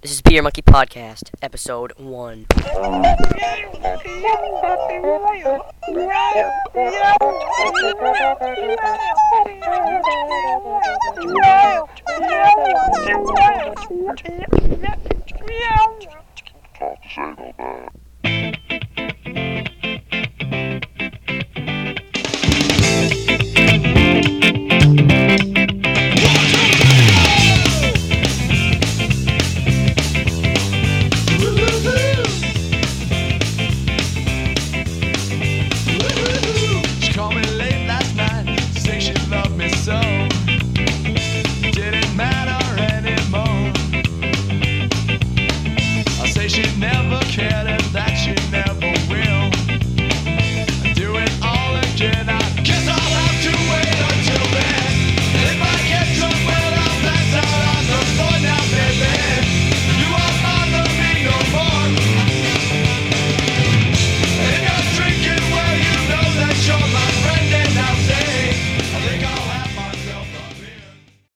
This is Beer Monkey Podcast, episode one. Never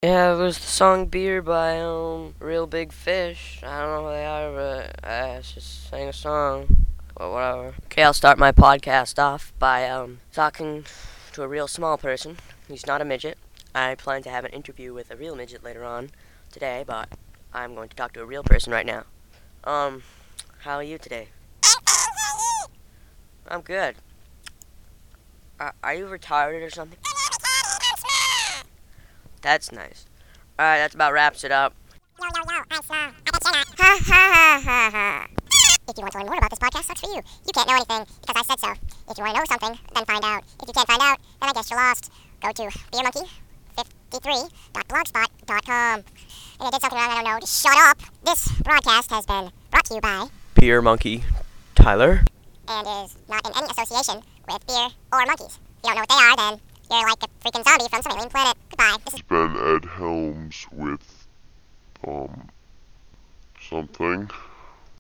Yeah, it was the song Beer by, um, Reel Big Fish. I don't know who they are, but I just sang a song. But whatever. Okay, I'll start my podcast off by, um, talking to a real small person. He's not a midget. I plan to have an interview with a real midget later on today, but I'm going to talk to a real person right now. Um, how are you today? I'm good. Are, are you retarded or something? That's nice. Alright, that's about wraps it up. If you want to learn more about this podcast, sucks for you. You can't know anything because I said so. If you want to know something, then find out. If you can't find out, then I guess you're lost. Go to beermonkey53.blogspot.com. And I did something wrong, I don't know. Just shut up. This broadcast has been brought to you by Beer Monkey. Tyler? and is not in any association with beer or monkeys. If you don't know what they are, then you're like a freaking zombie from some alien planet. Goodbye. This is been Ed Helms with um something.